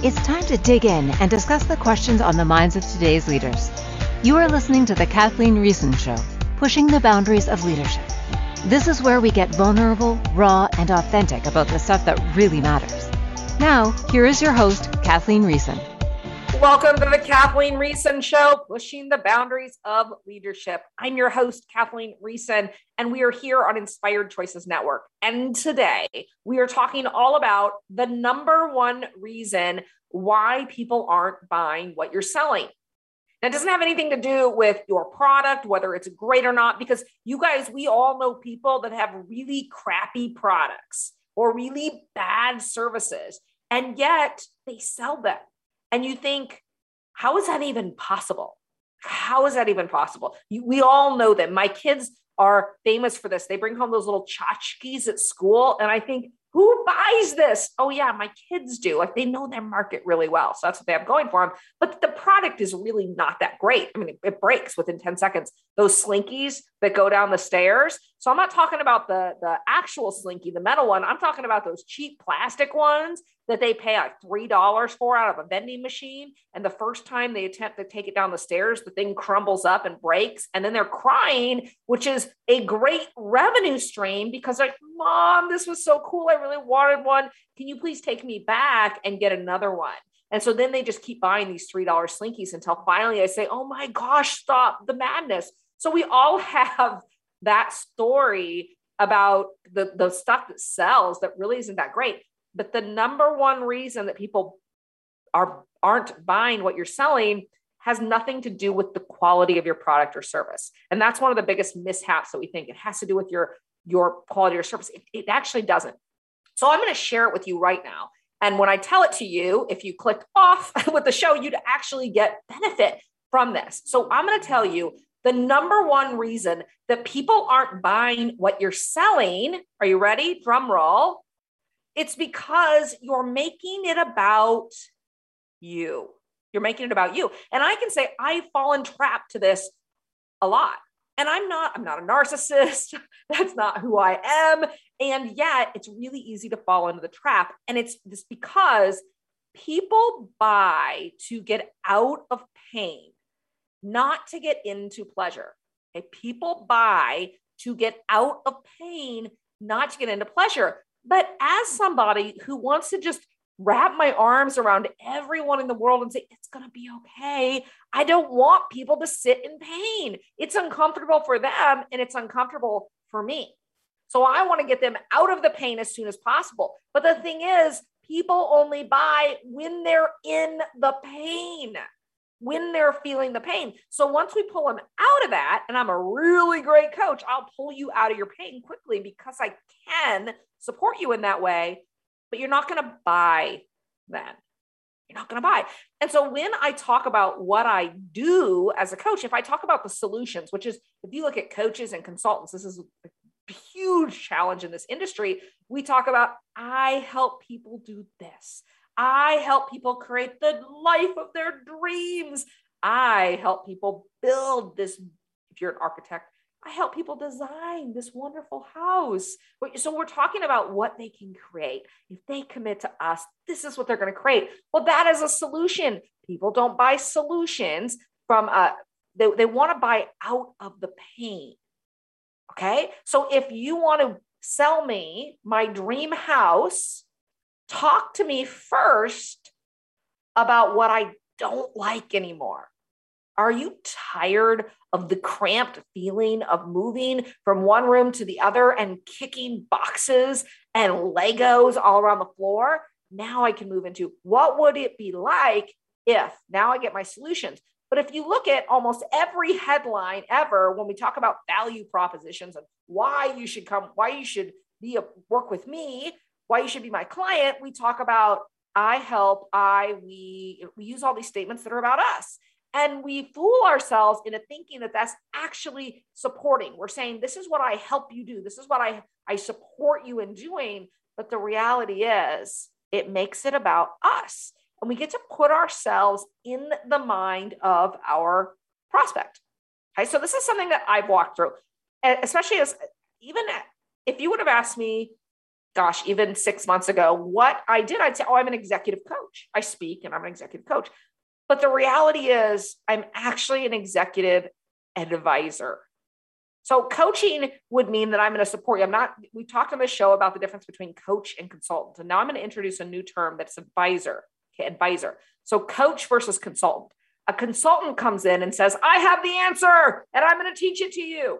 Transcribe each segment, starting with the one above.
It's time to dig in and discuss the questions on the minds of today's leaders. You are listening to The Kathleen Riessen Show, pushing the boundaries of leadership. This is where we get vulnerable, raw, and authentic about the stuff that really matters. Now, here is your host, Kathleen Riessen. Welcome to the Kathleen Riessen Show, pushing the boundaries of leadership. I'm your host, Kathleen Riessen, and we are here on Inspired Choices Network. And today we are talking all about the number one reason why people aren't buying what you're selling. Now, it doesn't have anything to do with your product, whether it's great or not, because you guys, we all know people that have really crappy products or really bad services, and yet they sell them and you think, how is that even possible? How is that even possible? You, we all know that my kids are famous for this. They bring home those little tchotchkes at school. And I think, who buys this? Oh, yeah, my kids do. Like they know their market really well. So that's what they have going for them. But the product is really not that great. I mean, it, it breaks within 10 seconds. Those slinkies that go down the stairs. So I'm not talking about the, the actual slinky, the metal one. I'm talking about those cheap plastic ones that they pay like $3 for out of a vending machine. And the first time they attempt to take it down the stairs, the thing crumbles up and breaks. And then they're crying, which is a great revenue stream because, like, mom, this was so cool. I really wanted one. Can you please take me back and get another one? And so then they just keep buying these $3 slinkies until finally I say, oh my gosh, stop the madness. So we all have that story about the, the stuff that sells that really isn't that great. But the number one reason that people are aren't buying what you're selling has nothing to do with the quality of your product or service. And that's one of the biggest mishaps that we think it has to do with your your quality or service. It, it actually doesn't. So I'm going to share it with you right now. And when I tell it to you, if you clicked off with the show, you'd actually get benefit from this. So I'm going to tell you the number one reason that people aren't buying what you're selling. Are you ready? Drum roll. It's because you're making it about you. You're making it about you. And I can say I've fallen trapped to this a lot. And I'm not, I'm not a narcissist. That's not who I am. And yet it's really easy to fall into the trap. And it's this because people buy to get out of pain, not to get into pleasure. Okay? People buy to get out of pain, not to get into pleasure. But as somebody who wants to just wrap my arms around everyone in the world and say, it's going to be okay, I don't want people to sit in pain. It's uncomfortable for them and it's uncomfortable for me. So I want to get them out of the pain as soon as possible. But the thing is, people only buy when they're in the pain when they're feeling the pain. So once we pull them out of that, and I'm a really great coach, I'll pull you out of your pain quickly because I can support you in that way, but you're not going to buy then. You're not going to buy. And so when I talk about what I do as a coach, if I talk about the solutions, which is if you look at coaches and consultants, this is a huge challenge in this industry. We talk about I help people do this. I help people create the life of their dreams. I help people build this. If you're an architect, I help people design this wonderful house. So we're talking about what they can create. If they commit to us, this is what they're going to create. Well, that is a solution. People don't buy solutions from a, uh, they, they want to buy out of the pain. Okay. So if you want to sell me my dream house, talk to me first about what I don't like anymore. Are you tired of the cramped feeling of moving from one room to the other and kicking boxes and Legos all around the floor? Now I can move into what would it be like if now I get my solutions. But if you look at almost every headline ever when we talk about value propositions and why you should come, why you should be a work with me, why you should be my client, we talk about I help, I, we, we use all these statements that are about us. And we fool ourselves into thinking that that's actually supporting. We're saying, this is what I help you do. This is what I, I support you in doing. But the reality is, it makes it about us. And we get to put ourselves in the mind of our prospect. Okay. So this is something that I've walked through, especially as even if you would have asked me gosh, even six months ago, what I did, I'd say, oh, I'm an executive coach. I speak and I'm an executive coach. But the reality is, I'm actually an executive advisor. So coaching would mean that I'm going to support you. I'm not, we talked on the show about the difference between coach and consultant. And now I'm going to introduce a new term that's advisor. Okay, advisor. So coach versus consultant. A consultant comes in and says, I have the answer and I'm going to teach it to you.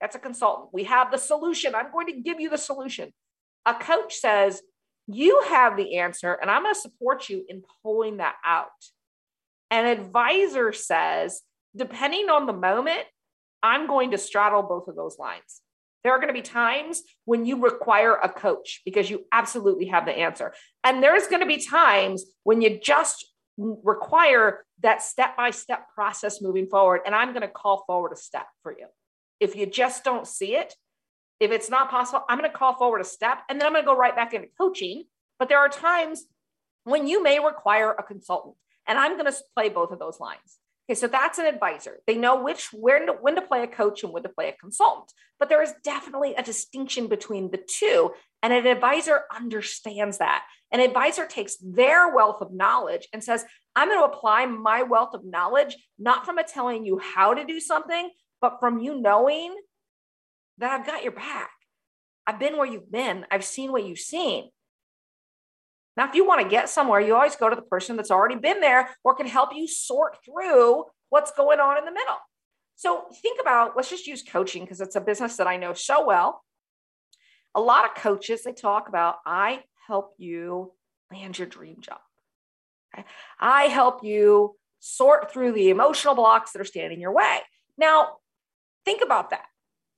That's a consultant. We have the solution. I'm going to give you the solution. A coach says, You have the answer and I'm going to support you in pulling that out. An advisor says, Depending on the moment, I'm going to straddle both of those lines. There are going to be times when you require a coach because you absolutely have the answer. And there's going to be times when you just require that step by step process moving forward. And I'm going to call forward a step for you. If you just don't see it, if it's not possible, I'm going to call forward a step and then I'm going to go right back into coaching. But there are times when you may require a consultant. And I'm going to play both of those lines. Okay, so that's an advisor. They know which where to, when to play a coach and when to play a consultant. But there is definitely a distinction between the two, and an advisor understands that. An advisor takes their wealth of knowledge and says, "I'm going to apply my wealth of knowledge not from a telling you how to do something, but from you knowing that I've got your back. I've been where you've been. I've seen what you've seen. Now, if you want to get somewhere, you always go to the person that's already been there or can help you sort through what's going on in the middle. So think about, let's just use coaching because it's a business that I know so well. A lot of coaches, they talk about, I help you land your dream job. I help you sort through the emotional blocks that are standing in your way. Now, think about that.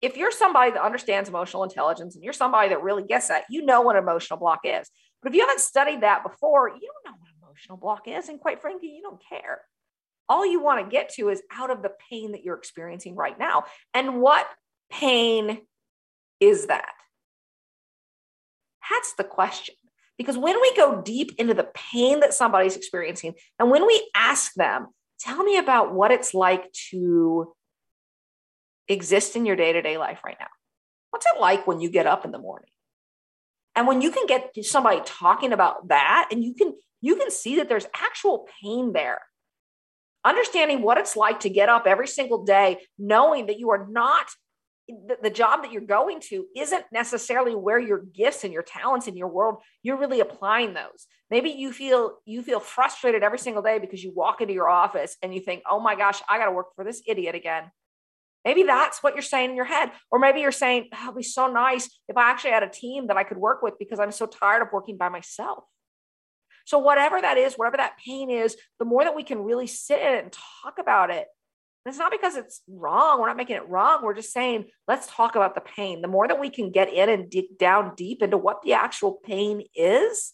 If you're somebody that understands emotional intelligence and you're somebody that really gets that, you know what emotional block is. But if you haven't studied that before, you don't know what emotional block is. And quite frankly, you don't care. All you want to get to is out of the pain that you're experiencing right now. And what pain is that? That's the question. Because when we go deep into the pain that somebody's experiencing, and when we ask them, tell me about what it's like to exist in your day to day life right now. What's it like when you get up in the morning? And when you can get somebody talking about that and you can you can see that there's actual pain there. Understanding what it's like to get up every single day knowing that you are not the, job that you're going to isn't necessarily where your gifts and your talents in your world you're really applying those maybe you feel you feel frustrated every single day because you walk into your office and you think oh my gosh i got to work for this idiot again Maybe that's what you're saying in your head. Or maybe you're saying, oh, it'd be so nice if I actually had a team that I could work with because I'm so tired of working by myself. So, whatever that is, whatever that pain is, the more that we can really sit in it and talk about it. And it's not because it's wrong. We're not making it wrong. We're just saying, let's talk about the pain. The more that we can get in and dig down deep into what the actual pain is,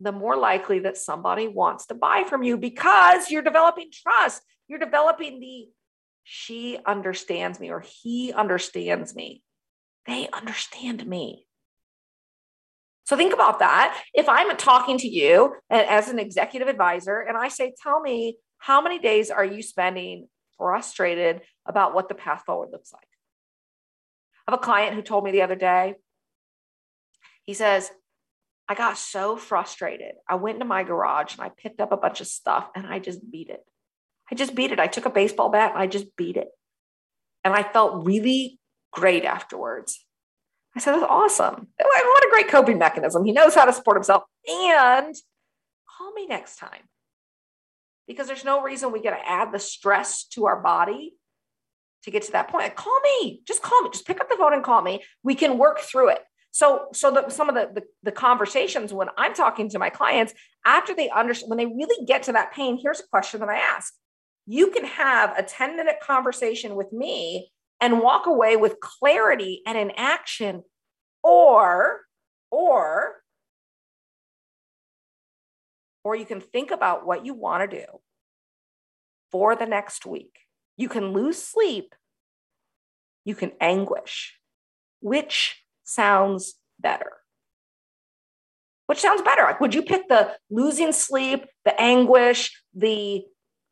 the more likely that somebody wants to buy from you because you're developing trust. You're developing the she understands me or he understands me. They understand me. So think about that. If I'm talking to you as an executive advisor and I say, tell me, how many days are you spending frustrated about what the path forward looks like? I have a client who told me the other day, he says, I got so frustrated. I went into my garage and I picked up a bunch of stuff and I just beat it. I just beat it. I took a baseball bat and I just beat it. And I felt really great afterwards. I said, that's awesome. What a great coping mechanism. He knows how to support himself. And call me next time. Because there's no reason we got to add the stress to our body to get to that point. Call me. Just call me. Just pick up the phone and call me. We can work through it. So, so that some of the, the, the conversations when I'm talking to my clients after they understand, when they really get to that pain, here's a question that I ask: you can have a 10 minute conversation with me and walk away with clarity and an action or or or you can think about what you want to do for the next week. You can lose sleep. You can anguish which sounds better. Which sounds better? Like would you pick the losing sleep the anguish the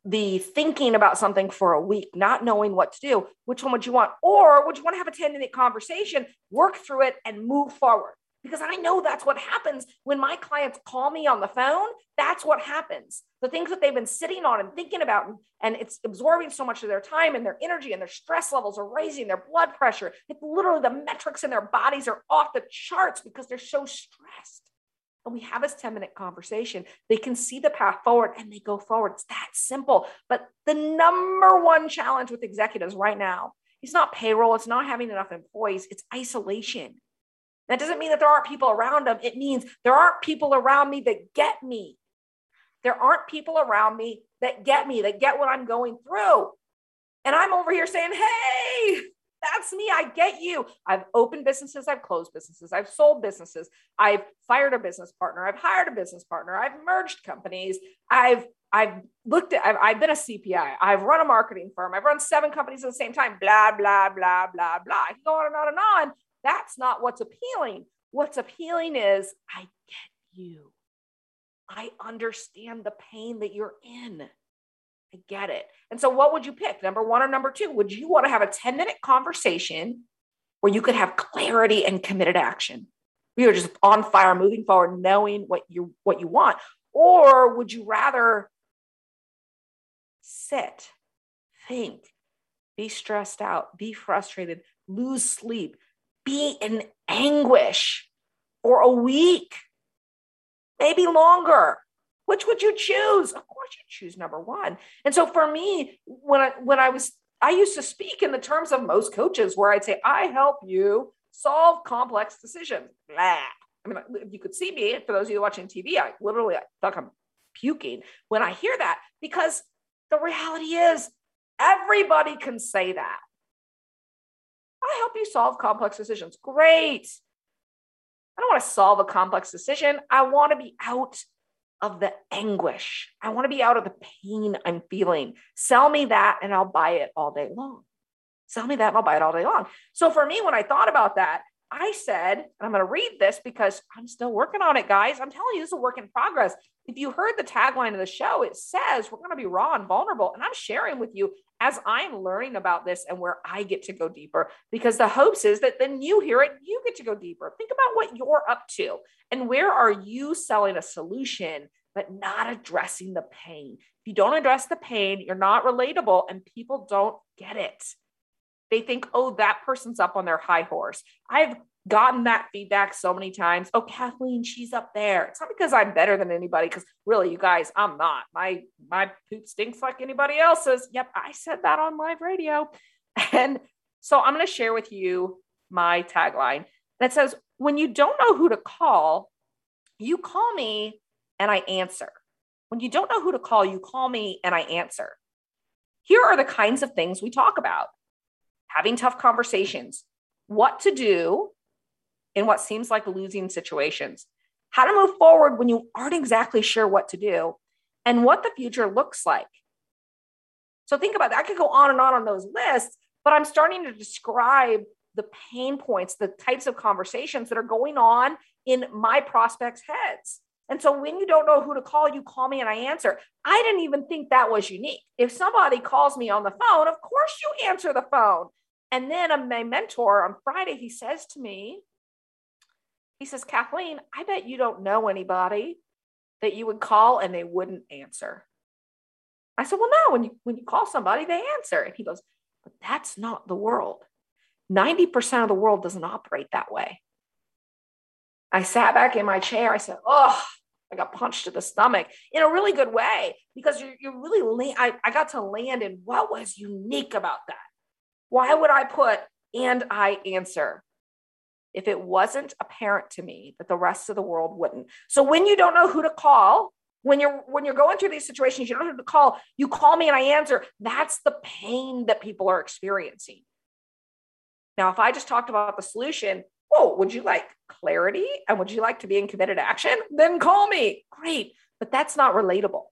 the thinking about something for a week, not knowing what to do, which one would you want? Or would you want to have a 10 minute conversation, work through it, and move forward? Because I know that's what happens when my clients call me on the phone. That's what happens. The things that they've been sitting on and thinking about, and, it's absorbing so much of their time and their energy, and their stress levels are rising, their blood pressure. It's literally the metrics in their bodies are off the charts because they're so stressed and we have this 10 minute conversation, they can see the path forward and they go forward. It's that simple. But the number one challenge with executives right now is not payroll, it's not having enough employees, it's isolation. That doesn't mean that there aren't people around them. It means there aren't people around me that get me. There aren't people around me that get me, that get what I'm going through. And I'm over here saying, hey, that's me. I get you. I've opened businesses, I've closed businesses, I've sold businesses, I've fired a business partner, I've hired a business partner, I've merged companies, I've I've looked at, I've, I've been a CPA, I've run a marketing firm, I've run seven companies at the same time, blah, blah, blah, blah, blah. I can go on and on and on. That's not what's appealing. What's appealing is I get you. I understand the pain that you're in. I get it. And so, what would you pick, number one or number two? Would you want to have a 10 minute conversation where you could have clarity and committed action? We are just on fire, moving forward, knowing what you what you want, or would you rather sit, think, be stressed out, be frustrated, lose sleep, be in anguish for a week, maybe longer? Which would you choose? Of course, you choose number one. And so for me, when I when I was I used to speak in the terms of most coaches, where I'd say, "I help you solve complex decisions." Blah. I mean, if you could see me, for those of you watching TV, I literally I feel like I'm puking when I hear that because the reality is everybody can say that. I help you solve complex decisions. Great. I don't want to solve a complex decision. I want to be out of the anguish. I want to be out of the pain I'm feeling. Sell me that and I'll buy it all day long. Sell me that and I'll buy it all day long. So for me, when I thought about that, I said, and I'm going to read this because I'm still working on it, guys. I'm telling you, this is a work in progress. If you heard the tagline of the show, it says we're going to be raw and vulnerable. And I'm sharing with you as I'm learning about this and where I get to go deeper, because the hopes is that then you hear it, you get to go deeper. Think about what you're up to and where are you selling a solution, but not addressing the pain. If you don't address the pain, you're not relatable and people don't get it. They think, oh, that person's up on their high horse. I've gotten that feedback so many times. Oh, Kathleen, she's up there. It's not because I'm better than anybody, because really, you guys, I'm not. My my poop stinks like anybody else's. Yep, I said that on live radio. And so I'm going to share with you my tagline that says, when you don't know who to call, you call me and I answer. When you don't know who to call, you call me and I answer. Here are the kinds of things we talk about having tough conversations, what to do in what seems like losing situations, how to move forward when you aren't exactly sure what to do, and what the future looks like. So think about that. I could go on and on on those lists, but I'm starting to describe the pain points, the types of conversations that are going on in my prospects' heads. And so when you don't know who to call, you call me and I answer. I didn't even think that was unique. If somebody calls me on the phone, of course you answer the phone. And then my mentor on Friday, he says to me, he says, Kathleen, I bet you don't know anybody that you would call and they wouldn't answer. I said, Well, no, when you when you call somebody, they answer. And he goes, But that's not the world. 90% of the world doesn't operate that way. I sat back in my chair. I said, Oh, I got punched to the stomach in a really good way because you're, you're really, I, I got to land in what was unique about that. Why would I put and I answer if it wasn't apparent to me that the rest of the world wouldn't? So when you don't know who to call, when you're when you're going through these situations, you don't know who to call. You call me and I answer. That's the pain that people are experiencing. Now, if I just talked about the solution, oh, would you like clarity and would you like to be in committed action? Then call me. Great, but that's not relatable.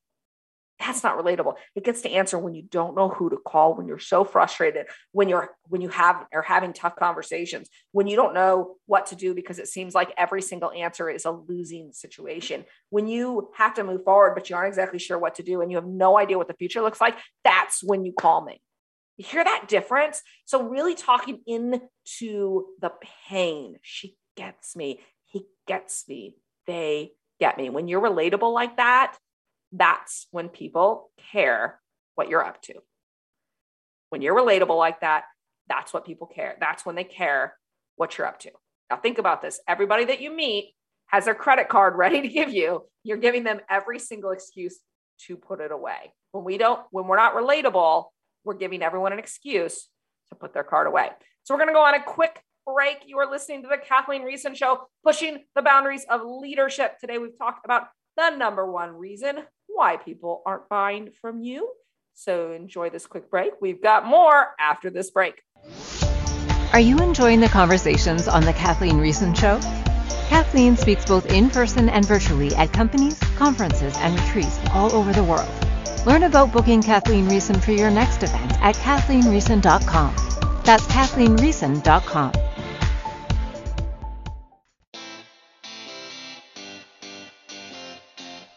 That's not relatable. It gets to answer when you don't know who to call, when you're so frustrated, when you're when you have are having tough conversations, when you don't know what to do because it seems like every single answer is a losing situation. When you have to move forward, but you aren't exactly sure what to do and you have no idea what the future looks like, that's when you call me. You hear that difference? So, really talking into the pain. She gets me. He gets me. They get me. When you're relatable like that, that's when people care what you're up to. When you're relatable like that, that's what people care. That's when they care what you're up to. Now, think about this everybody that you meet has their credit card ready to give you. You're giving them every single excuse to put it away. When we don't, when we're not relatable, we're giving everyone an excuse to put their card away. So we're going to go on a quick break. You are listening to the Kathleen Riessen Show, pushing the boundaries of leadership. Today, we've talked about the number one reason why people aren't buying from you. So enjoy this quick break. We've got more after this break. Are you enjoying the conversations on the Kathleen Riessen Show? Kathleen speaks both in person and virtually at companies, conferences, and retreats all over the world. Learn about booking Kathleen Riessen for your next event at kathleenriessen.com. That's kathleenriessen.com.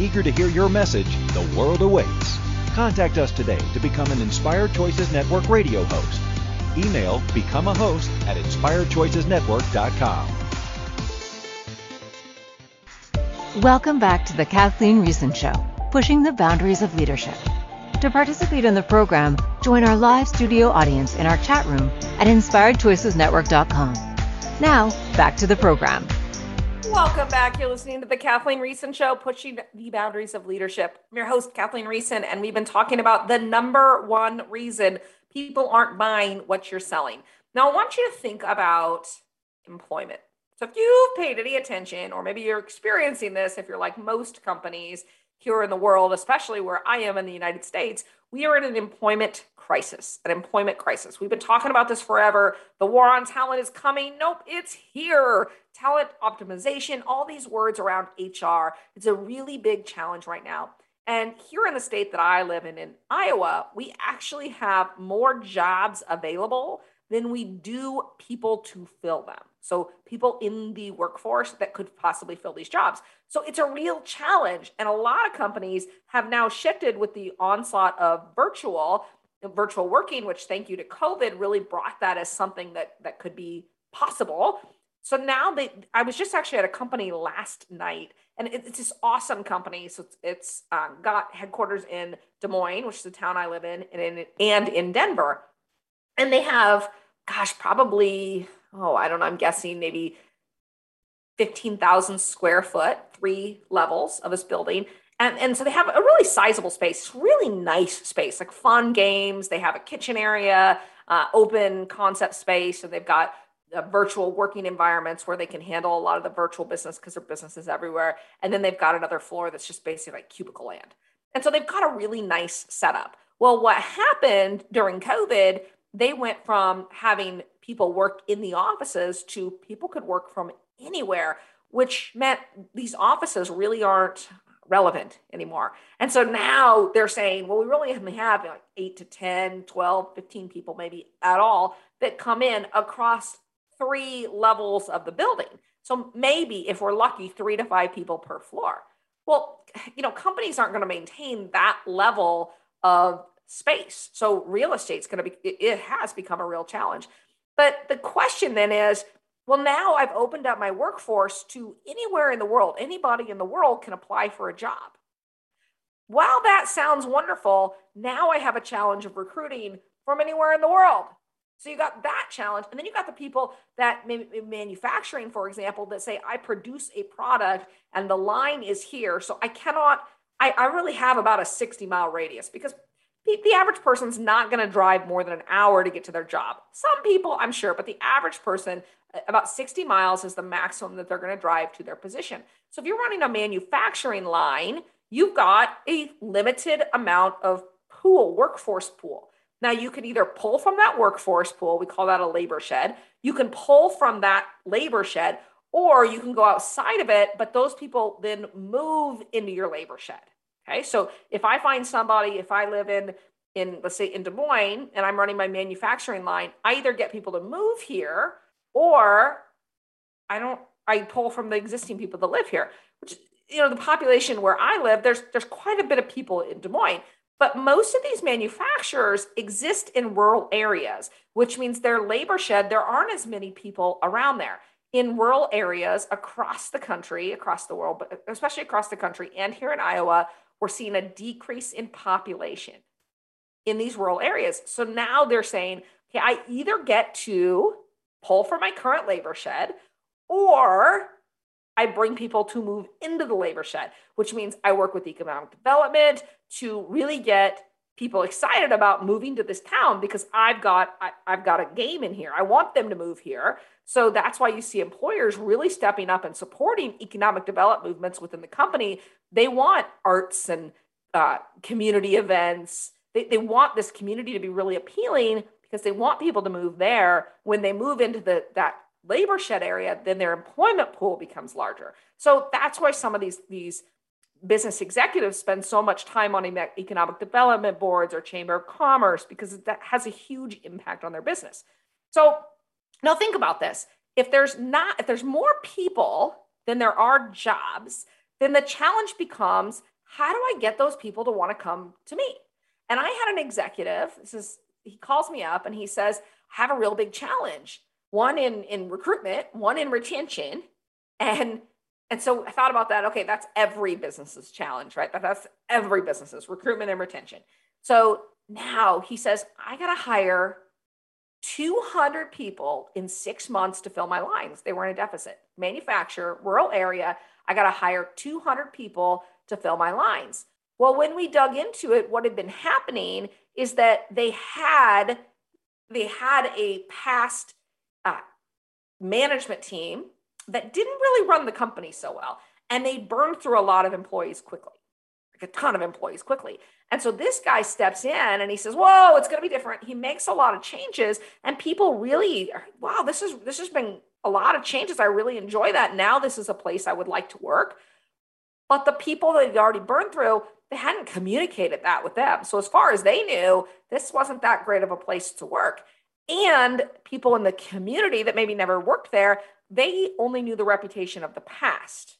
Eager to hear your message, the world awaits. Contact us today to become an Inspired Choices Network radio host. Email become a host at inspiredchoicesnetwork.com. Welcome back to the Kathleen Riessen Show, pushing the boundaries of leadership. To participate in the program, join our live studio audience in our chat room at inspiredchoicesnetwork.com. Now, back to the program. Welcome back. You're listening to the Kathleen Riessen Show, pushing the boundaries of leadership. I'm your host, Kathleen Riessen, and we've been talking about the number one reason people aren't buying what you're selling. Now, I want you to think about employment. So, if you've paid any attention, or maybe you're experiencing this, if you're like most companies here in the world, especially where I am in the United States, we are in an employment crisis, an employment crisis. We've been talking about this forever. The war on talent is coming. Nope, it's here. Talent optimization, all these words around HR. It's a really big challenge right now. And here in the state that I live in, in Iowa, we actually have more jobs available than we do people to fill them. So, people in the workforce that could possibly fill these jobs. So, it's a real challenge. And a lot of companies have now shifted with the onslaught of virtual virtual working, which thank you to COVID really brought that as something that that could be possible. So now they, I was just actually at a company last night, and it's this awesome company. So it's, it's um, got headquarters in Des Moines, which is the town I live in, and in and in Denver, and they have, gosh, probably oh I don't know, I'm guessing maybe fifteen thousand square foot, three levels of this building, and, and so they have a really sizable space, really nice space, like fun games. They have a kitchen area, uh, open concept space, and they've got uh, virtual working environments where they can handle a lot of the virtual business because their business is everywhere. And then they've got another floor that's just basically like cubicle land. And so they've got a really nice setup. Well, what happened during COVID, they went from having people work in the offices to people could work from anywhere, which meant these offices really aren't relevant anymore. And so now they're saying, well, we really only have like 8 to 10, 12, 15 people maybe at all that come in across three levels of the building. So maybe if we're lucky, three to five people per floor. Well, you know, companies aren't going to maintain that level of space. So real estate's going to be, it has become a real challenge. But the question then is, well, now I've opened up my workforce to anywhere in the world. Anybody in the world can apply for a job. While that sounds wonderful, now I have a challenge of recruiting from anywhere in the world. So you got that challenge. And then you got the people that manufacturing, for example, that say, I produce a product and the line is here. So I cannot I, I really have about a 60 mile radius because the average person's not going to drive more than an hour to get to their job. Some people, I'm sure, but the average person, uh, about 60 miles is the maximum that they're going to drive to their position. So if you're running a manufacturing line, you've got a limited amount of pool, workforce pool. Now you can either pull from that workforce pool, we call that a labor shed. You can pull from that labor shed, or you can go outside of it, but those people then move into your labor shed. Okay. So if I find somebody, if I live in, in let's say in Des Moines and I'm running my manufacturing line, I either get people to move here or I don't, I pull from the existing people that live here, which, you know, the population where I live, there's, there's quite a bit of people in Des Moines. But most of these manufacturers exist in rural areas, which means their labor shed, there aren't as many people around there. In rural areas across the country, across the world, but especially across the country and here in Iowa, we're seeing a decrease in population in these rural areas. So now they're saying, okay, I either get to pull from my current labor shed or I bring people to move into the labor shed, which means I work with economic development to really get people excited about moving to this town because I've got I, have got a game in here. I want them to move here. So that's why you see employers really stepping up and supporting economic development movements within the company. They want arts and uh, community events. They, they want this community to be really appealing because they want people to move there. When they move into the that labor shed area, then their employment pool becomes larger. So that's why some of these these business executives spend so much time on economic development boards or chamber of commerce because that has a huge impact on their business. So now think about this. If there's not if there's more people than there are jobs, then the challenge becomes how do I get those people to want to come to me? And I had an executive, this is he calls me up and he says, I have a real big challenge one in in recruitment, one in retention, and and so I thought about that. Okay, that's every business's challenge, right? That, that's every business's recruitment and retention. So now he says, I got to hire 200 people in six months to fill my lines. They were in a deficit. Manufacturer, rural area, I got to hire 200 people to fill my lines. Well, when we dug into it, what had been happening is that they had they had a past uh, management team that didn't really run the company so well. And they burned through a lot of employees quickly, like a ton of employees quickly. And so this guy steps in and he says, Whoa, it's to be different. He makes a lot of changes, and people really, are, wow, this is this has been a lot of changes. I really enjoy that. Now this is a place I would like to work. But the people that had already burned through, they hadn't communicated that with them. So as far as they knew, this wasn't that great of a place to work. And people in the community that maybe never worked there, they only knew the reputation of the past.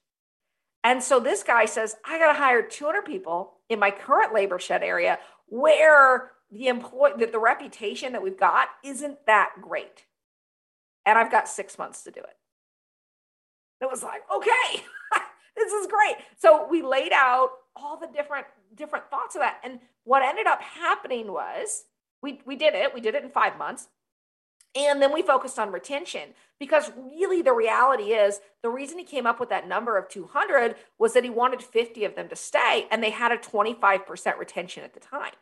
And so this guy says, I got to hire 200 people in my current labor shed area where the employee that the reputation that we've got isn't that great. And I've got six months to do it. It was like, okay, this is great. So we laid out all the different different thoughts of that. And what ended up happening was we we did it. We did it in five months. And then we focused on retention because really the reality is the reason he came up with that number of 200 was that he wanted 50 of them to stay and they had a 25% retention at the time.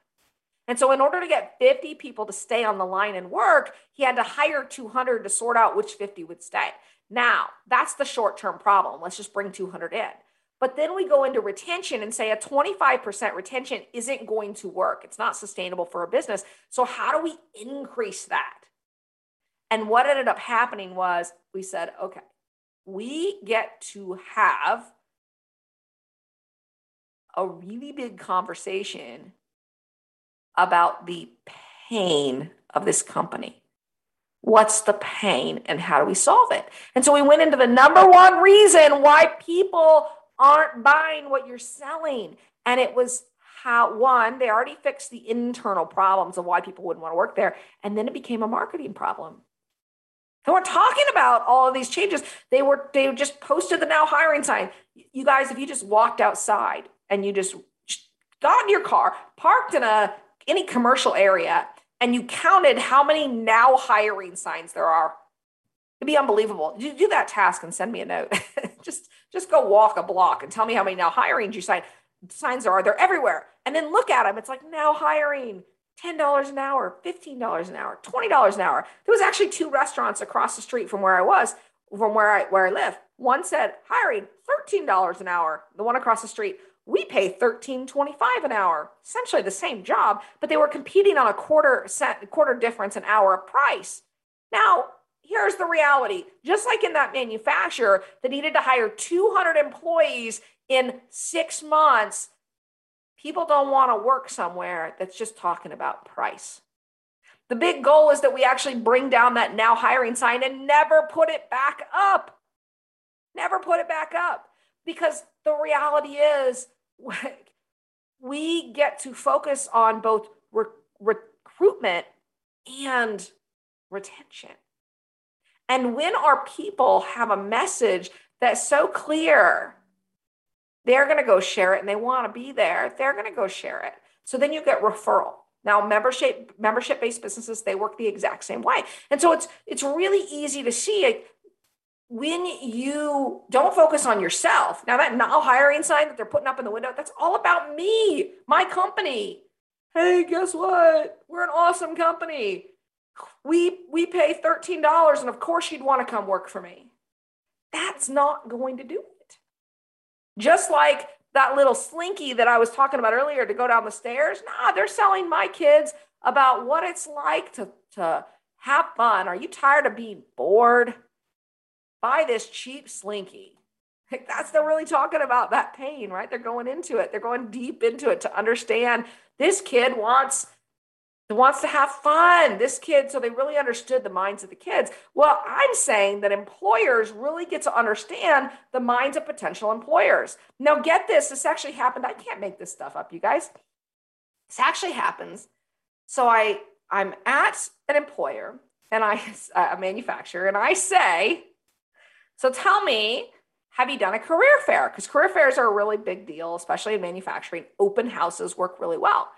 And so, in order to get 50 people to stay on the line and work, he had to hire 200 to sort out which 50 would stay. Now, that's the short term problem. Let's just bring 200 in. But then we go into retention and say a 25% retention isn't going to work. It's not sustainable for a business. So, how do we increase that? And what ended up happening was we said, okay, we get to have a really big conversation about the pain of this company. What's the pain and how do we solve it? And so we went into the number one reason why people aren't buying what you're selling. And it was how, one, they already fixed the internal problems of why people wouldn't want to work there. And then it became a marketing problem. They weren't talking about all of these changes. They were they just posted the now hiring sign. You guys, if you just walked outside and you just got in your car, parked in a any commercial area, and you counted how many now hiring signs there are, it'd be unbelievable. You do that task and send me a note. just just go walk a block and tell me how many now hirings you signed. signs are, they're everywhere. And then look at them. It's like now hiring $10 an hour, $15 an hour, $20 an hour. There was actually two restaurants across the street from where I was, from where I where I live. One said hiring $13 an hour. The one across the street, we pay $13.25 an hour. Essentially the same job, but they were competing on a quarter cent, quarter difference an hour of price. Now, here's the reality. Just like in that manufacturer that needed to hire 200 employees in 6 months, People don't want to work somewhere that's just talking about price. The big goal is that we actually bring down that now hiring sign and never put it back up. Never put it back up. Because the reality is, we get to focus on both re- recruitment and retention. And when our people have a message that's so clear they're going to go share it and they want to be there, they're going to go share it. So then you get referral. Now, membership membership based businesses they work the exact same way, and so it's it's really easy to see when you don't focus on yourself. Now, that now hiring sign that they're putting up in the window, that's all about me, my company. Hey, guess what? We're an awesome company. We we pay thirteen dollars, and of course you'd want to come work for me. That's not going to do just like that little slinky that I was talking about earlier to go down the stairs. Nah, they're selling my kids about what it's like to, to have fun. Are you tired of being bored? Buy this cheap slinky. That's they're really talking about that pain, right? They're going into it. They're going deep into it to understand this kid wants wants to have fun. This kid, so they really understood the minds of the kids. Well, I'm saying that employers really get to understand the minds of potential employers. Now, get this this actually happened. I can't make this stuff up, you guys. This actually happens. So I I'm at an employer and I a manufacturer and I say, so tell me, have you done a career fair? Because career fairs are a really big deal, especially in manufacturing. Open houses work really well.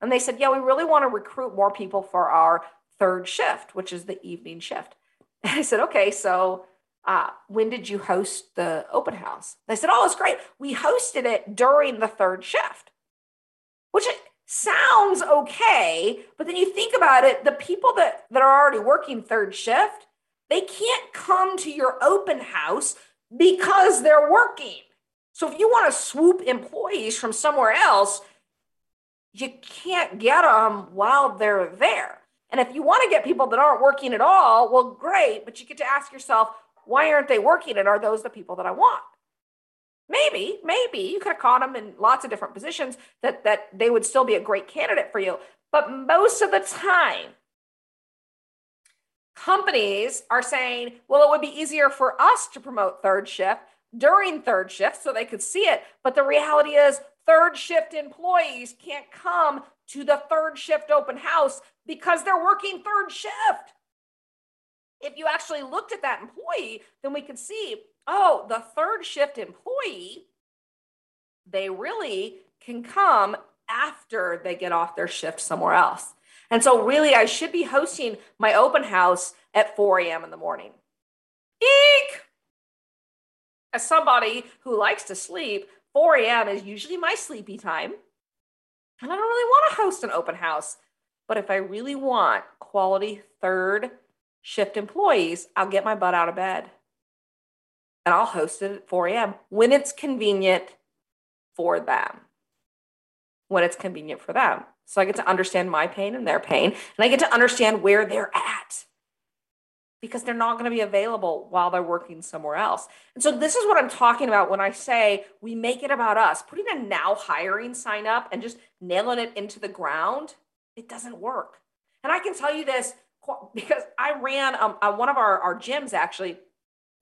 And they said, Yeah, we really want to recruit more people for our third shift, which is the evening shift. And I said, Okay, so uh, when did you host the open house? They said, Oh, it's great. We hosted it during the third shift, which sounds okay. But then you think about it the people that, that are already working third shift, they can't come to your open house because they're working. So if you want to swoop employees from somewhere else, you can't get them while they're there. And if you want to get people that aren't working at all, well, great, but you get to ask yourself, why aren't they working? And are those the people that I want? Maybe, maybe you could have caught them in lots of different positions that, that they would still be a great candidate for you. But most of the time, companies are saying, well, it would be easier for us to promote third shift during third shift so they could see it. But the reality is, third shift employees can't come to the third shift open house because they're working third shift. If you actually looked at that employee, then we could see oh, the third shift employee, they really can come after they get off their shift somewhere else. And so, really, I should be hosting my open house at 4 a.m. in the morning. Eek! As somebody who likes to sleep, 4 a.m. is usually my sleepy time. And I don't really want to host an open house. But if I really want quality third shift employees, I'll get my butt out of bed and I'll host it at 4 a.m. when it's convenient for them. When it's convenient for them. So I get to understand my pain and their pain, and I get to understand where they're at because they're not going to be available while they're working somewhere else. And so this is what I'm talking about when I say we make it about us. Putting a now hiring sign up and just nailing it into the ground, it doesn't work. And I can tell you this because I ran um, uh, one of our, our gyms actually,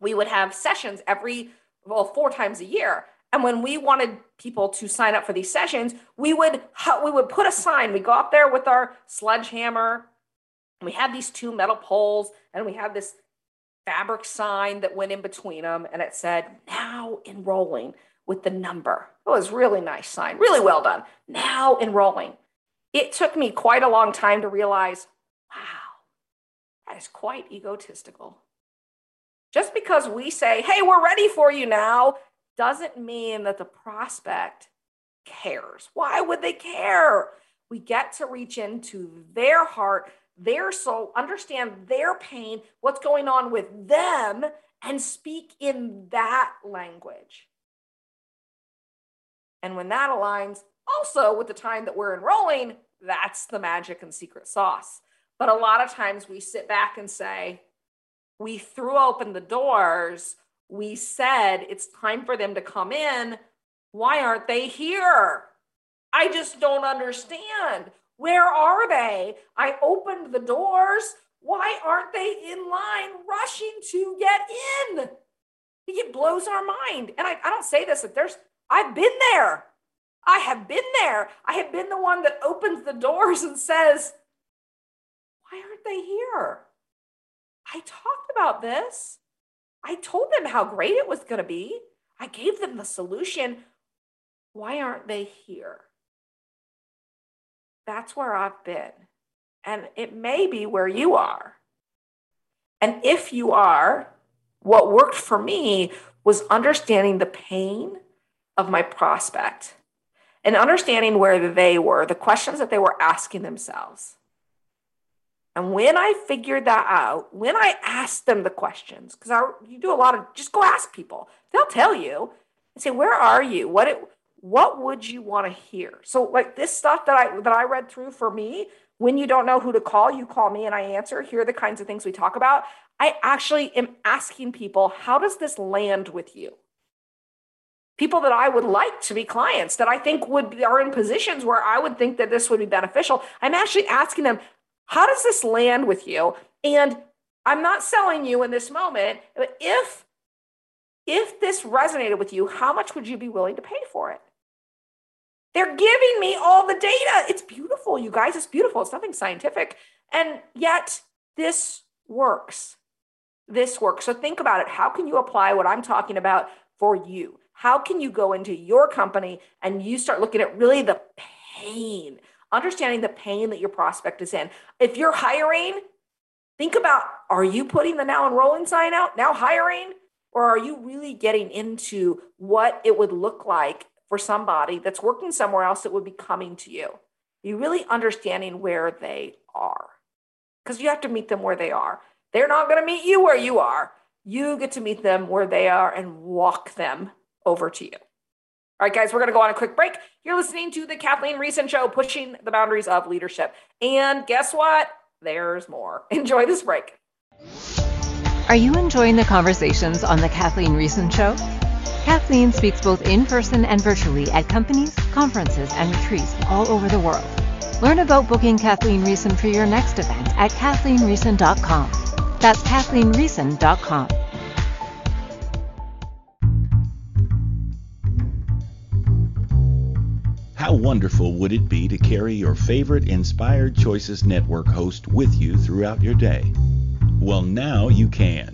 we would have sessions every, well, four times a year. And when we wanted people to sign up for these sessions, we would we would put a sign. We go up there with our sledgehammer, we had these two metal poles and we had this fabric sign that went in between them and it said now enrolling with the number. It was really nice sign, really well done. Now enrolling. It took me quite a long time to realize, wow, that is quite egotistical. Just because we say, hey, we're ready for you now, doesn't mean that the prospect cares? Why would they care? We get to reach into their heart, their soul, understand their pain, what's going on with them, and speak in that language. And when that aligns also with the time that we're enrolling, that's the magic and secret sauce. But a lot of times we sit back and say, we threw open the doors. We said it's time for them to come in. Why aren't they here? I just don't understand. Where are they? I opened the doors. Why aren't they in line rushing to get in? It blows our mind. And I, I don't say this that there's, I've been there. I have been there. I have been the one that opens the doors and says, Why aren't they here? I talked about this. I told them how great it was going to be. I gave them the solution. Why aren't they here? That's where I've been. And it may be where you are. And if you are, what worked for me was understanding the pain of my prospect and understanding where they were, the questions that they were asking themselves. And when I figured that out, when I asked them the questions, because you do a lot of just go ask people, they'll tell you and say, "Where are you? What it, what would you want to hear?" So, like this stuff that I that I read through for me, when you don't know who to call, you call me and I answer. Here are the kinds of things we talk about. I actually am asking people, "How does this land with you?" people that I would like to be clients that I think would be, are in positions where I would think that this would be beneficial. I'm actually asking them, how does this land with you? And I'm not selling you in this moment, but if if this resonated with you, how much would you be willing to pay for it? They're giving me all the data. It's beautiful, you guys. It's beautiful. It's nothing scientific. And yet this works. This works. So think about it. How can you apply what I'm talking about for you? How can you go into your company and you start looking at really the pain, understanding the pain that your prospect is in? If you're hiring, think about are you putting the now enrolling sign out, now hiring? Or are you really getting into what it would look like for somebody that's working somewhere else that would be coming to you? You really understanding where they are? Because you have to meet them where they are. They're not going to meet you where you are. You get to meet them where they are and walk them over to you. All right, guys, we're going to go on a quick break. You're listening to the Kathleen Riessen Show, pushing the boundaries of leadership. And guess what? There's more. Enjoy this break. Are you enjoying the conversations on the Kathleen Riessen Show? Kathleen speaks both in person and virtually at companies, conferences, and retreats all over the world. Learn about booking Kathleen Riessen for your next event at kathleenriessen.com. That's kathleenriessen.com. How wonderful would it be to carry your favorite Inspired Choices Network host with you throughout your day? Well, now you can.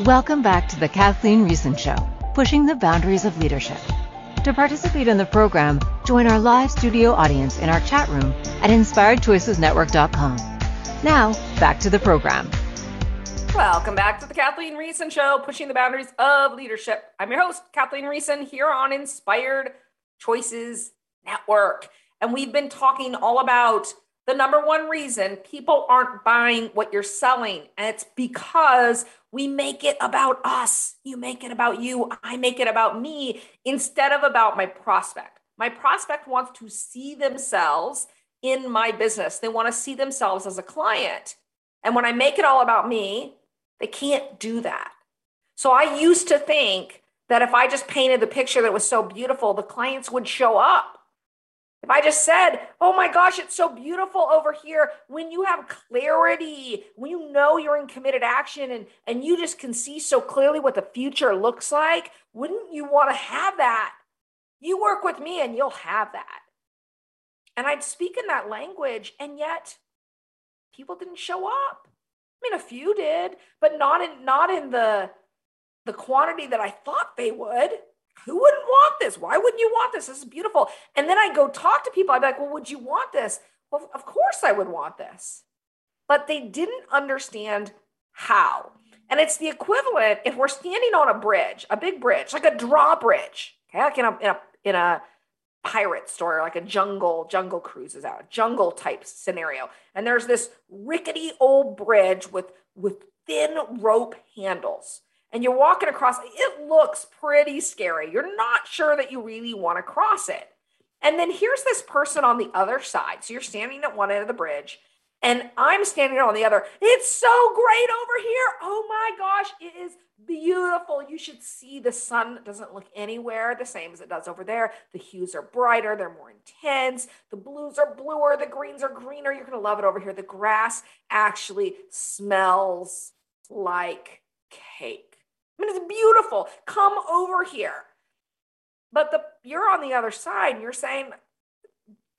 Welcome back to the Kathleen Riessen Show, pushing the boundaries of leadership. To participate in the program, join our live studio audience in our chat room at inspiredchoicesnetwork.com. Now, back to the program. Welcome back to the Kathleen Riessen Show, pushing the boundaries of leadership. I'm your host, Kathleen Riessen, here on Inspired Choices Network. And we've been talking all about the number one reason people aren't buying what you're selling. And it's because we make it about us. You make it about you. I make it about me instead of about my prospect. My prospect wants to see themselves in my business, they want to see themselves as a client. And when I make it all about me, they can't do that. So I used to think that if I just painted the picture that was so beautiful, the clients would show up. If I just said, oh my gosh, it's so beautiful over here, when you have clarity, when you know you're in committed action and, and you just can see so clearly what the future looks like, wouldn't you want to have that? You work with me and you'll have that. And I'd speak in that language, and yet people didn't show up. I mean, a few did, but not in not in the the quantity that I thought they would. Who wouldn't want this? Why wouldn't you want this? This is beautiful. And then I go talk to people. I'd be like, well, would you want this? Well, of course I would want this. But they didn't understand how. And it's the equivalent if we're standing on a bridge, a big bridge, like a drawbridge, okay, like in a, in a, in a pirate story, like a jungle, jungle cruises out, jungle type scenario. And there's this rickety old bridge with, with thin rope handles. And you're walking across, it looks pretty scary. You're not sure that you really want to cross it. And then here's this person on the other side. So you're standing at one end of the bridge and I'm standing on the other. It's so great over here. Oh my gosh, it is beautiful. You should see the sun doesn't look anywhere the same as it does over there. The hues are brighter, they're more intense. The blues are bluer, the greens are greener. You're going to love it over here. The grass actually smells like cake. I mean, it's beautiful. Come over here. But the you're on the other side and you're saying,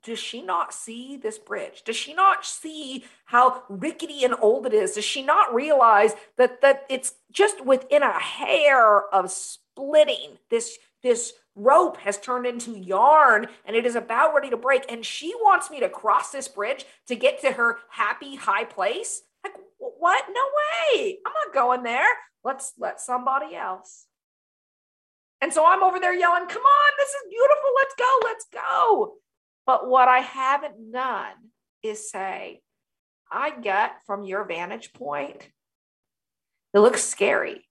does she not see this bridge? Does she not see how rickety and old it is? Does she not realize that that it's just within a hair of splitting? This this rope has turned into yarn and it is about ready to break. And she wants me to cross this bridge to get to her happy high place. What? No way. I'm not going there. Let's let somebody else. And so I'm over there yelling, come on, this is beautiful. Let's go, let's go. But what I haven't done is say, I get from your vantage point, it looks scary.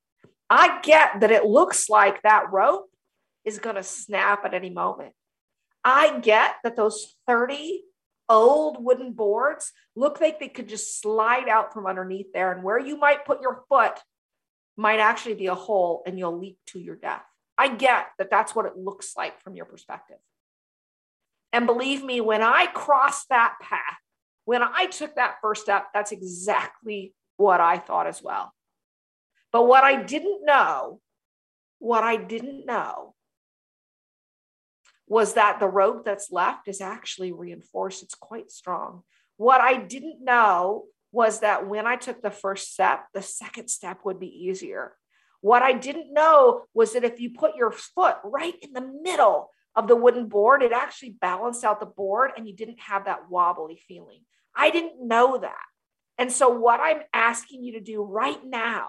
I get that it looks like that rope is going to snap at any moment. I get that those 30 old wooden boards look like they could just slide out from underneath there. And where you might put your foot might actually be a hole and you'll leap to your death. I get that that's what it looks like from your perspective. And believe me, when I crossed that path, when I took that first step, that's exactly what I thought as well. But what I didn't know, what I didn't know was that the rope that's left is actually reinforced. It's quite strong. What I didn't know was that when I took the first step, the second step would be easier. What I didn't know was that if you put your foot right in the middle of the wooden board, it actually balanced out the board and you didn't have that wobbly feeling. I didn't know that. And so, what I'm asking you to do right now,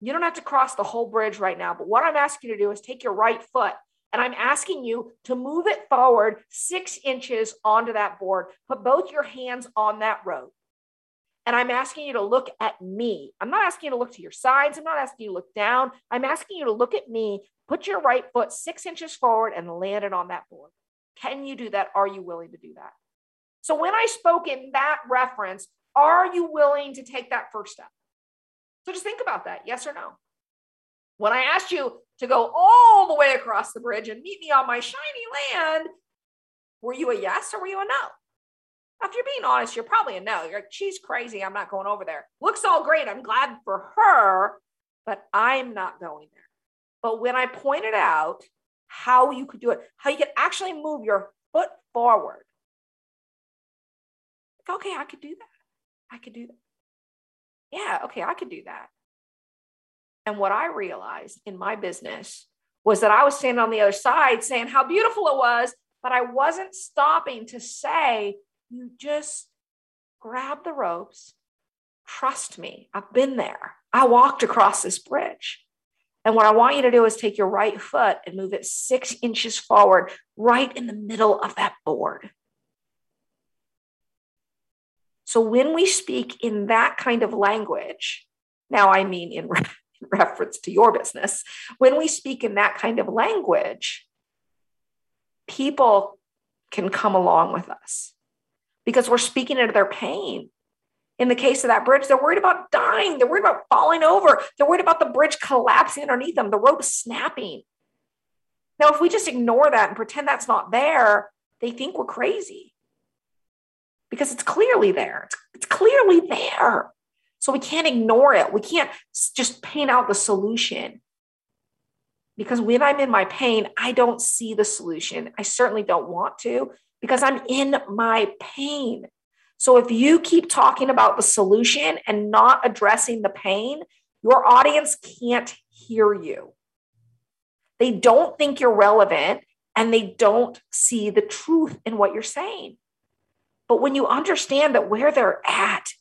you don't have to cross the whole bridge right now, but what I'm asking you to do is take your right foot and I'm asking you to move it forward six inches onto that board. Put both your hands on that rope. And I'm asking you to look at me. I'm not asking you to look to your sides. I'm not asking you to look down. I'm asking you to look at me, put your right foot six inches forward and land it on that board. Can you do that? Are you willing to do that? So when I spoke in that reference, are you willing to take that first step? So just think about that. Yes or no? When I asked you to go all the way across the bridge and meet me on my shiny land, were you a yes or were you a no? if you're being honest, you're probably a no. You're like, she's crazy. I'm not going over there. Looks all great. I'm glad for her, but I'm not going there. But when I pointed out how you could do it, how you could actually move your foot forward, like, okay, I could do that. I could do that. Yeah, okay, I could do that. And what I realized in my business was that I was standing on the other side saying how beautiful it was, but I wasn't stopping to say, you just grab the ropes. Trust me, I've been there. I walked across this bridge. And what I want you to do is take your right foot and move it six inches forward, right in the middle of that board. So when we speak in that kind of language, now I mean in, reference to your business, when we speak in that kind of language, people can come along with us because we're speaking into their pain. In the case of that bridge, they're worried about dying. They're worried about falling over. They're worried about the bridge collapsing underneath them, the rope snapping. Now, if we just ignore that and pretend that's not there, they think we're crazy because it's clearly there. It's, it's clearly there. So we can't ignore it. We can't just paint out the solution. Because when I'm in my pain, I don't see the solution. I certainly don't want to because I'm in my pain. So if you keep talking about the solution and not addressing the pain, your audience can't hear you. They don't think you're relevant and they don't see the truth in what you're saying. But when you understand that where they're at,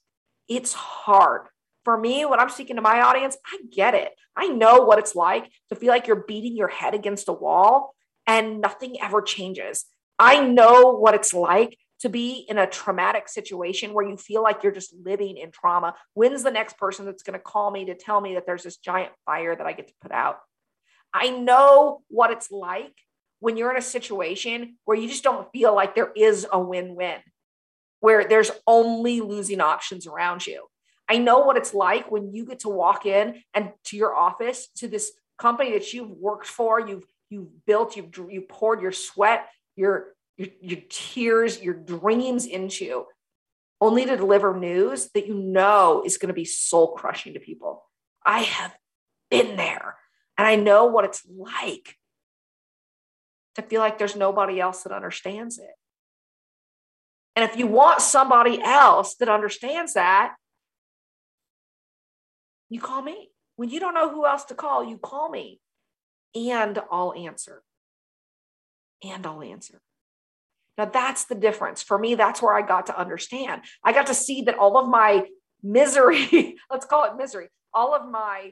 it's hard. For me, when I'm speaking to my audience, I get it. I know what it's like to feel like you're beating your head against a wall and nothing ever changes. I know what it's like to be in a traumatic situation where you feel like you're just living in trauma. When's the next person that's going to call me to tell me that there's this giant fire that I get to put out? I know what it's like when you're in a situation where you just don't feel like there is a win win, where there's only losing options around you. I know what it's like when you get to walk in and to your office to this company that you've worked for, you've you've built, you've you poured your sweat, your your, your tears, your dreams into, only to deliver news that you know is going to be soul crushing to people. I have been there and I know what it's like to feel like there's nobody else that understands it. And if you want somebody else that understands that, you call me. When you don't know who else to call, you call me and I'll answer. And I'll answer. Now that's the difference. For me, that's where I got to understand. I got to see that all of my misery, let's call it misery, all of my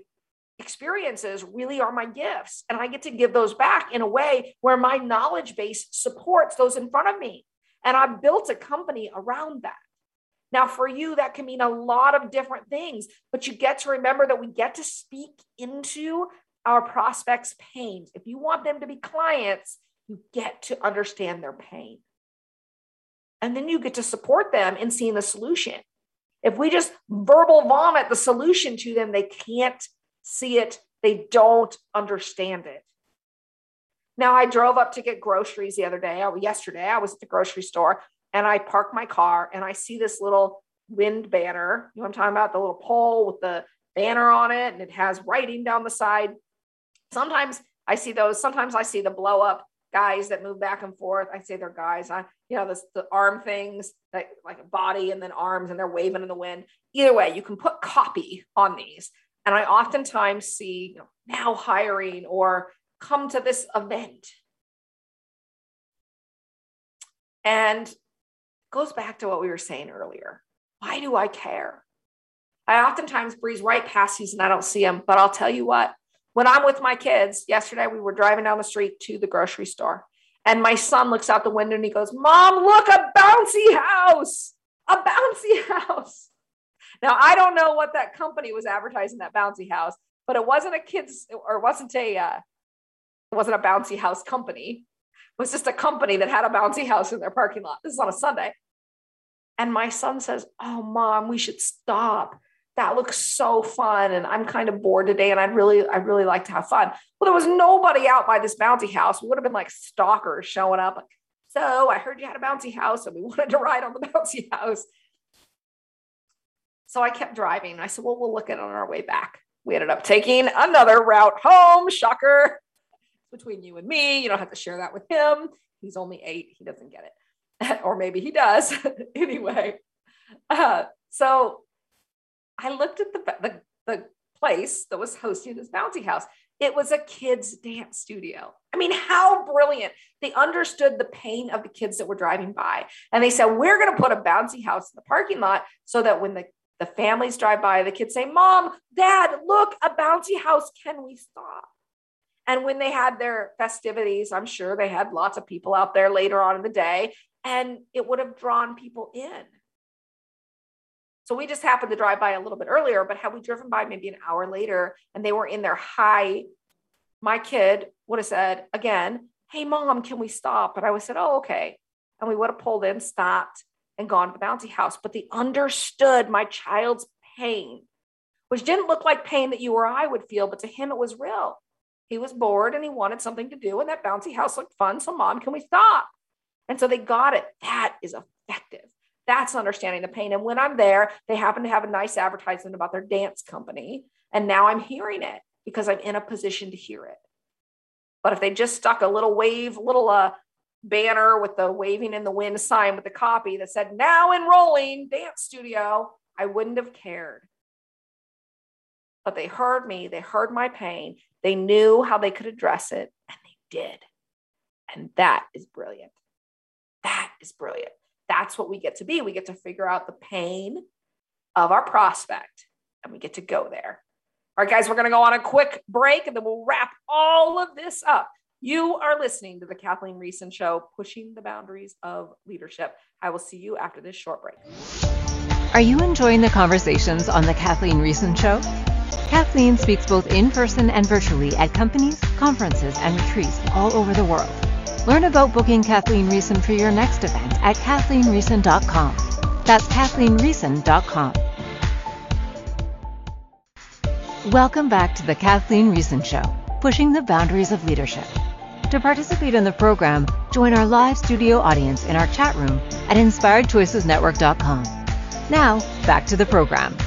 experiences really are my gifts. And I get to give those back in a way where my knowledge base supports those in front of me. And I've built a company around that. Now, for you, that can mean a lot of different things, but you get to remember that we get to speak into our prospects' pains. If you want them to be clients, you get to understand their pain. And then you get to support them in seeing the solution. If we just verbal vomit the solution to them, they can't see it, they don't understand it. Now, I drove up to get groceries the other day. Yesterday, I was at the grocery store and I park my car and I see this little wind banner. You know I'm talking about? The little pole with the banner on it and it has writing down the side. Sometimes I see those. Sometimes I see the blow up guys that move back and forth. I say they're guys. I, you know, this, the arm things that like a body and then arms and they're waving in the wind. Either way, you can put copy on these. And I oftentimes see you know, now hiring or come to this event. And goes back to what we were saying earlier. Why do I care? I oftentimes breeze right past these and I don't see them, but I'll tell you what, when I'm with my kids, yesterday we were driving down the street to the grocery store, and my son looks out the window and he goes, Mom, look, a bouncy house, a bouncy house. Now, I don't know what that company was advertising that bouncy house, but it wasn't a kids or it wasn't a, uh, it wasn't a bouncy house company. It was just a company that had a bouncy house in their parking lot. This is on a Sunday. And my son says, Oh, mom, we should stop. That looks so fun. And i'm kind of bored today and i'd really i'd really like to have fun. Well there was nobody out by this bouncy house. We would have been like stalkers showing up. So i heard you had a bouncy house and we wanted to ride on the bouncy house. So i kept driving. I said well we'll look at it on our way back. We ended up taking another route home. Shocker between you and me you don't have to share that with him he's only eight he doesn't get it or maybe he does anyway uh, so I looked at the, the, the place that was hosting this bouncy house. It was a kids' dance studio. I mean, how brilliant. They understood the pain of the kids that were driving by. And they said, We're going to put a bouncy house in the parking lot so that when the, the families drive by, the kids say, Mom, Dad, look, a bouncy house. Can we stop? And when they had their festivities, I'm sure they had lots of people out there later on in the day, and it would have drawn people in. So we just happened to drive by a little bit earlier, but had we driven by maybe an hour later and they were in their high, my kid would have said again, Hey, mom, can we stop? And I would have said, Oh, okay. And we would have pulled in, stopped, and gone to the bouncy house. But they understood my child's pain, which didn't look like pain that you or I would feel, but to him, it was real. He was bored and he wanted something to do, and that bouncy house looked fun. So, mom, can we stop? And so they got it. That is effective. That's understanding the pain. And when I'm there, they happen to have a nice advertisement about their dance company. And now I'm hearing it because I'm in a position to hear it. But if they just stuck a little wave, little uh, banner with the waving in the wind sign with the copy that said now enrolling dance studio, I wouldn't have cared. But they heard me, they heard my pain, they knew how they could address it, and they did. And that is brilliant. That is brilliant. That's what we get to be. We get to figure out the pain of our prospect and we get to go there. All right, guys, we're going to go on a quick break and then we'll wrap all of this up. You are listening to the Kathleen Riessen Show, pushing the boundaries of leadership. I will see you after this short break. Are you enjoying the conversations on the Kathleen Riessen Show? Kathleen speaks both in person and virtually at companies, conferences, and retreats all over the world. Learn about booking Kathleen Riessen for your next event at kathleenriessen.com. That's kathleenriessen.com. Welcome back to the Kathleen Riessen Show, pushing the boundaries of leadership. To participate in the program, join our live studio audience in our chat room at inspiredchoicesnetwork.com. Now, back to the program.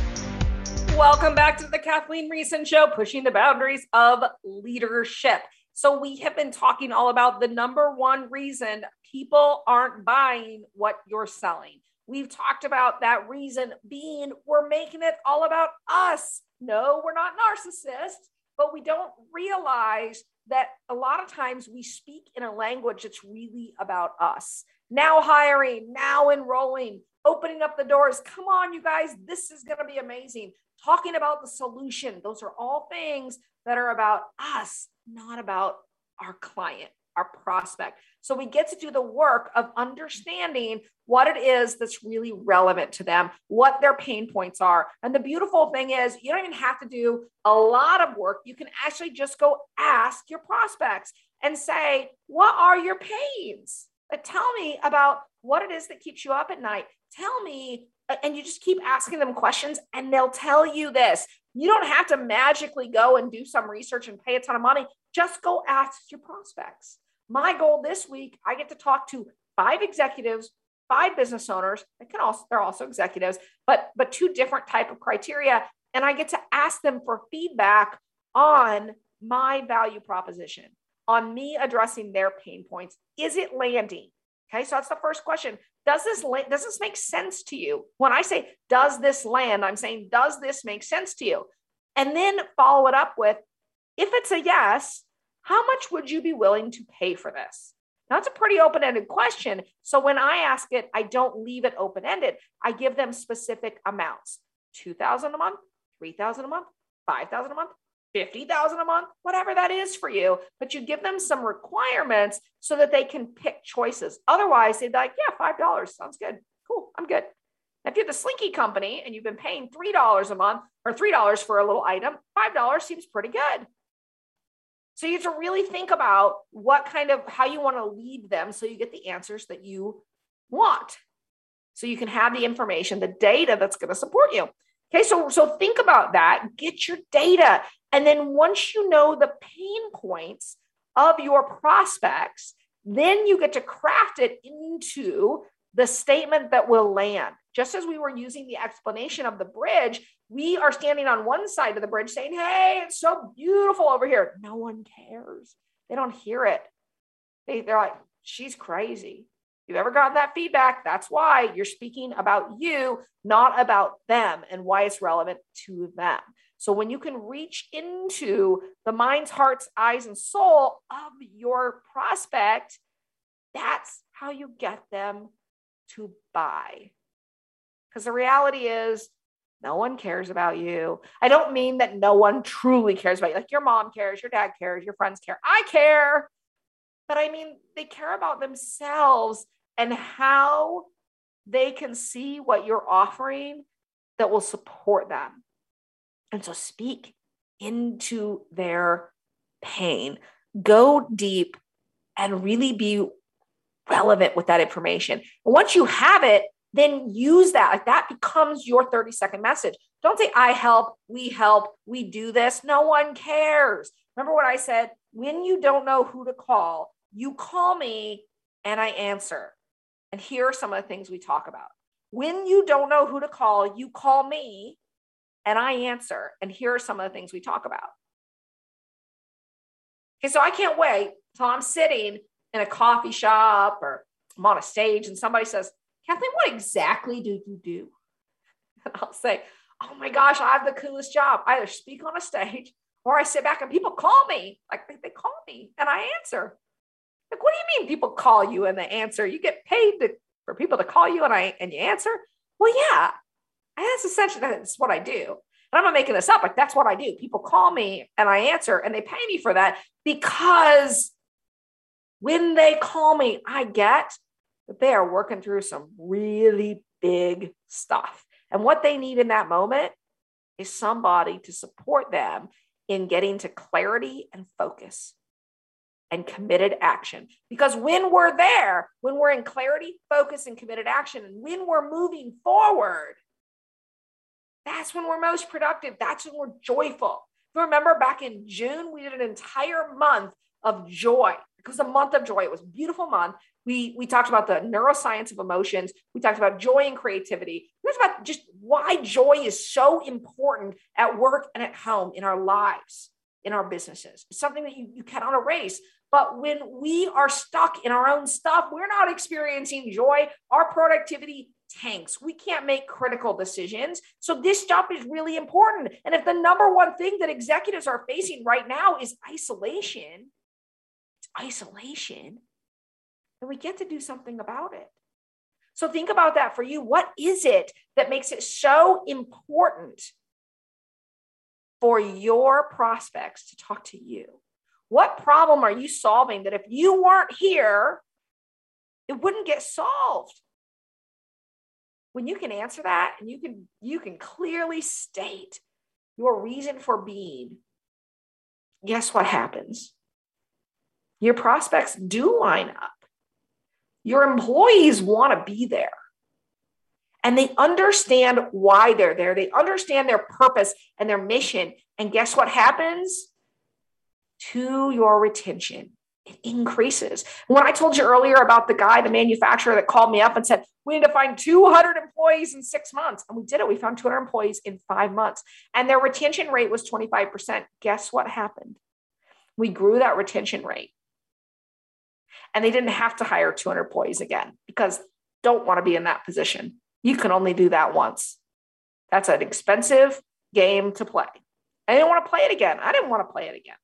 Welcome back to the Kathleen Riessen Show, pushing the boundaries of leadership. So, we have been talking all about the number one reason people aren't buying what you're selling. We've talked about that reason being we're making it all about us. No, we're not narcissists, but we don't realize that a lot of times we speak in a language that's really about us. Now hiring, now enrolling, opening up the doors. Come on, you guys, this is going to be amazing. Talking about the solution. Those are all things that are about us, not about our client, our prospect. So we get to do the work of understanding what it is that's really relevant to them, what their pain points are. And the beautiful thing is, you don't even have to do a lot of work. You can actually just go ask your prospects and say, What are your pains? Like, tell me about what it is that keeps you up at night. Tell me. And you just keep asking them questions, and they'll tell you this. You don't have to magically go and do some research and pay a ton of money. Just go ask your prospects. My goal this week, I get to talk to five executives, five business owners. They can also they're also executives, but but two different type of criteria, and I get to ask them for feedback on my value proposition, on me addressing their pain points. Is it landing? Okay, so that's the first question. Does this land, does this make sense to you? When I say does this land, I'm saying does this make sense to you? And then follow it up with if it's a yes, how much would you be willing to pay for this? Now, a pretty open ended question. So when I ask it, I don't leave it open ended. I give them specific amounts 2000 a month, 3000 a month, 5000 a month, 50,000 a month, whatever that is for you, but you give them some requirements so that they can pick choices. Otherwise, they'd be like, yeah, $5 sounds good. Cool, I'm good. If you're the Slinky company and you've been paying $3 a month or $3 for a little item, $5 seems pretty good. So you have to really think about what kind of how you want to lead them so you get the answers that you want. So you can have the information, the data that's going to support you. Okay, so so think about that, get your data. And then once you know the pain points of your prospects, then you get to craft it into the statement that will land. Just as we were using the explanation of the bridge, we are standing on one side of the bridge saying, Hey, it's so beautiful over here. No one cares. They don't hear it. They, they're like, She's crazy. You've ever gotten that feedback? That's why you're speaking about you, not about them and why it's relevant to them. So when you can reach into the minds, hearts, eyes, and soul of your prospect, that's how you get them to buy. Because the reality is, no one cares about you. I don't mean that no one truly cares about you. Like your mom cares, your dad cares, your friends care. I care. But I mean, they care about themselves and how they can see what you're offering that will support them. And so speak into their pain, go deep, and really be relevant with that information. And once you have it, then use that. Like that becomes your 30 second message. Don't say, I help, we help, we do this. No one cares. Remember what I said? When you don't know who to call, you call me and I answer. And here are some of the things we talk about. When you don't know who to call, you call me and I answer. And here are some of the things we talk about. Okay, so I can't wait till I'm sitting in a coffee shop or I'm on a stage and somebody says, Kathleen, what exactly do you do? And I'll say, Oh my gosh, I have the coolest job. I either speak on a stage or I sit back and people call me. Like they, they call me and I answer. Like, what do you mean people call you and they answer? You get paid to, for people to call you and I and you answer? Well, yeah. And that's essentially that's what I do. And I'm not making this up. Like that's what I do. People call me and I answer and they pay me for that because when they call me, I get that they are working through some really big stuff. And what they need in that moment is somebody to support them in getting to clarity and focus and committed action. Because when we're there, when we're in clarity, focus, and committed action, and when we're moving forward, that's when we're most productive. That's when we're joyful. If you remember back in June, we did an entire month of joy. It was a month of joy. It was a beautiful month. We, we talked about the neuroscience of emotions. We talked about joy and creativity. We talked about just why joy is so important at work and at home in our lives, in our businesses. It's something that you, you cannot erase. But when we are stuck in our own stuff, we're not experiencing joy. Our productivity tanks. We can't make critical decisions. So this stuff is really important. And if the number one thing that executives are facing right now is isolation, isolation, then we get to do something about it. So think about that for you. What is it that makes it so important for your prospects to talk to you? What problem are you solving that if you weren't here, it wouldn't get solved? when you can answer that and you can you can clearly state your reason for being guess what happens? Your prospects do line up. Your employees want to be there. And they understand why they're there. They understand their purpose and their mission. And guess what happens to your retention it increases. When I told you earlier about the guy, the manufacturer that called me up and said, we need to find 200 employees in six months. And we did it. We found 200 employees in five months. And their retention rate was 25%. Guess what happened? We grew that retention rate. And they didn't have to hire 200 employees again because don't want to be in that position. You can only do that once. That's an expensive game to play. I didn't want to play it again. I didn't want to play it again.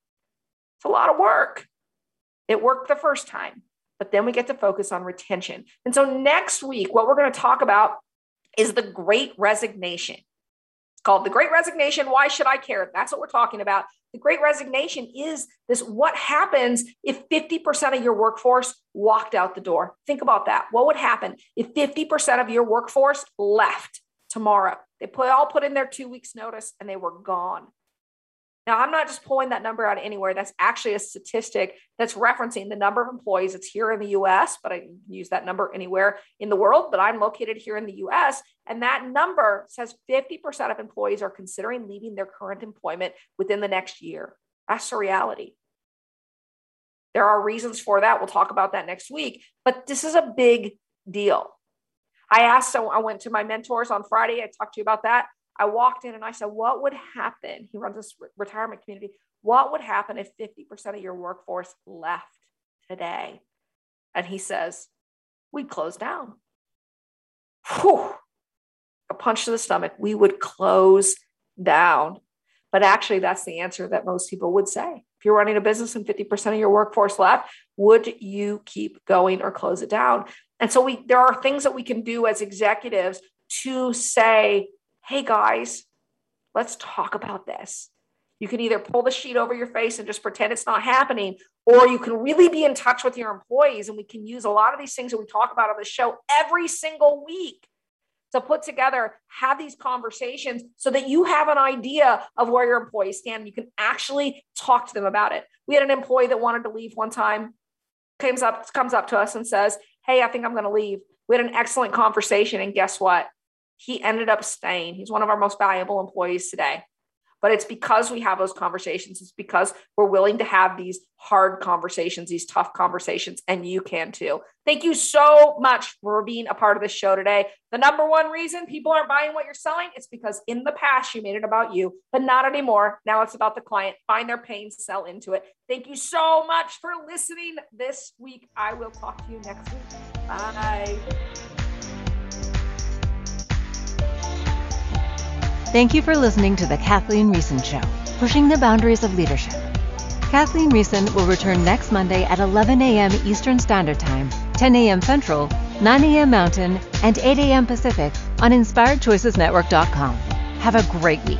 It's a lot of work. It worked the first time, but then we get to focus on retention. And so next week, what we're going to talk about is the great resignation. It's called the great resignation. Why should I care? That's what we're talking about. The great resignation is this what happens if 50% of your workforce walked out the door? Think about that. What would happen if 50% of your workforce left tomorrow? They put, all put in their two weeks' notice and they were gone. Now, I'm not just pulling that number out anywhere. That's actually a statistic that's referencing the number of employees. It's here in the US, but I use that number anywhere in the world. But I'm located here in the US. And that number says 50% of employees are considering leaving their current employment within the next year. That's the reality. There are reasons for that. We'll talk about that next week. But this is a big deal. I asked, so I went to my mentors on Friday. I talked to you about that. I walked in and I said, What would happen? He runs this retirement community. What would happen if 50% of your workforce left today? And he says, We'd close down. Whew. A punch to the stomach. We would close down. But actually, that's the answer that most people would say. If you're running a business and 50% of your workforce left, would you keep going or close it down? And so we there are things that we can do as executives to say, hey guys, let's talk about this. You can either pull the sheet over your face and just pretend it's not happening, or you can really be in touch with your employees. And we can use a lot of these things that we talk about on the show every single week to put together, have these conversations so that you have an idea of where your employees stand. You can actually talk to them about it. We had an employee that wanted to leave one time, comes up, comes up to us and says, Hey, I think I'm going to leave. We had an excellent conversation. And guess what? He ended up staying. He's one of our most valuable employees today. but it's because we have those conversations. It's because we're willing to have these hard conversations, these tough conversations, and you can too. Thank you so much for being a part of this show today. The number one reason people aren't buying what you're selling is because in the past you made it about you, but not anymore. Now it's about the client. Find their pain, sell into it. Thank you so much for listening this week. I will talk to you next week. Bye. Thank you for listening to The Kathleen Riessen Show, pushing the boundaries of leadership. Kathleen Riessen will return next Monday at 11 a.m. Eastern Standard Time, 10 a.m. Central, 9 a.m. Mountain, and 8 a.m. Pacific on InspiredChoicesNetwork.com. Have a great week.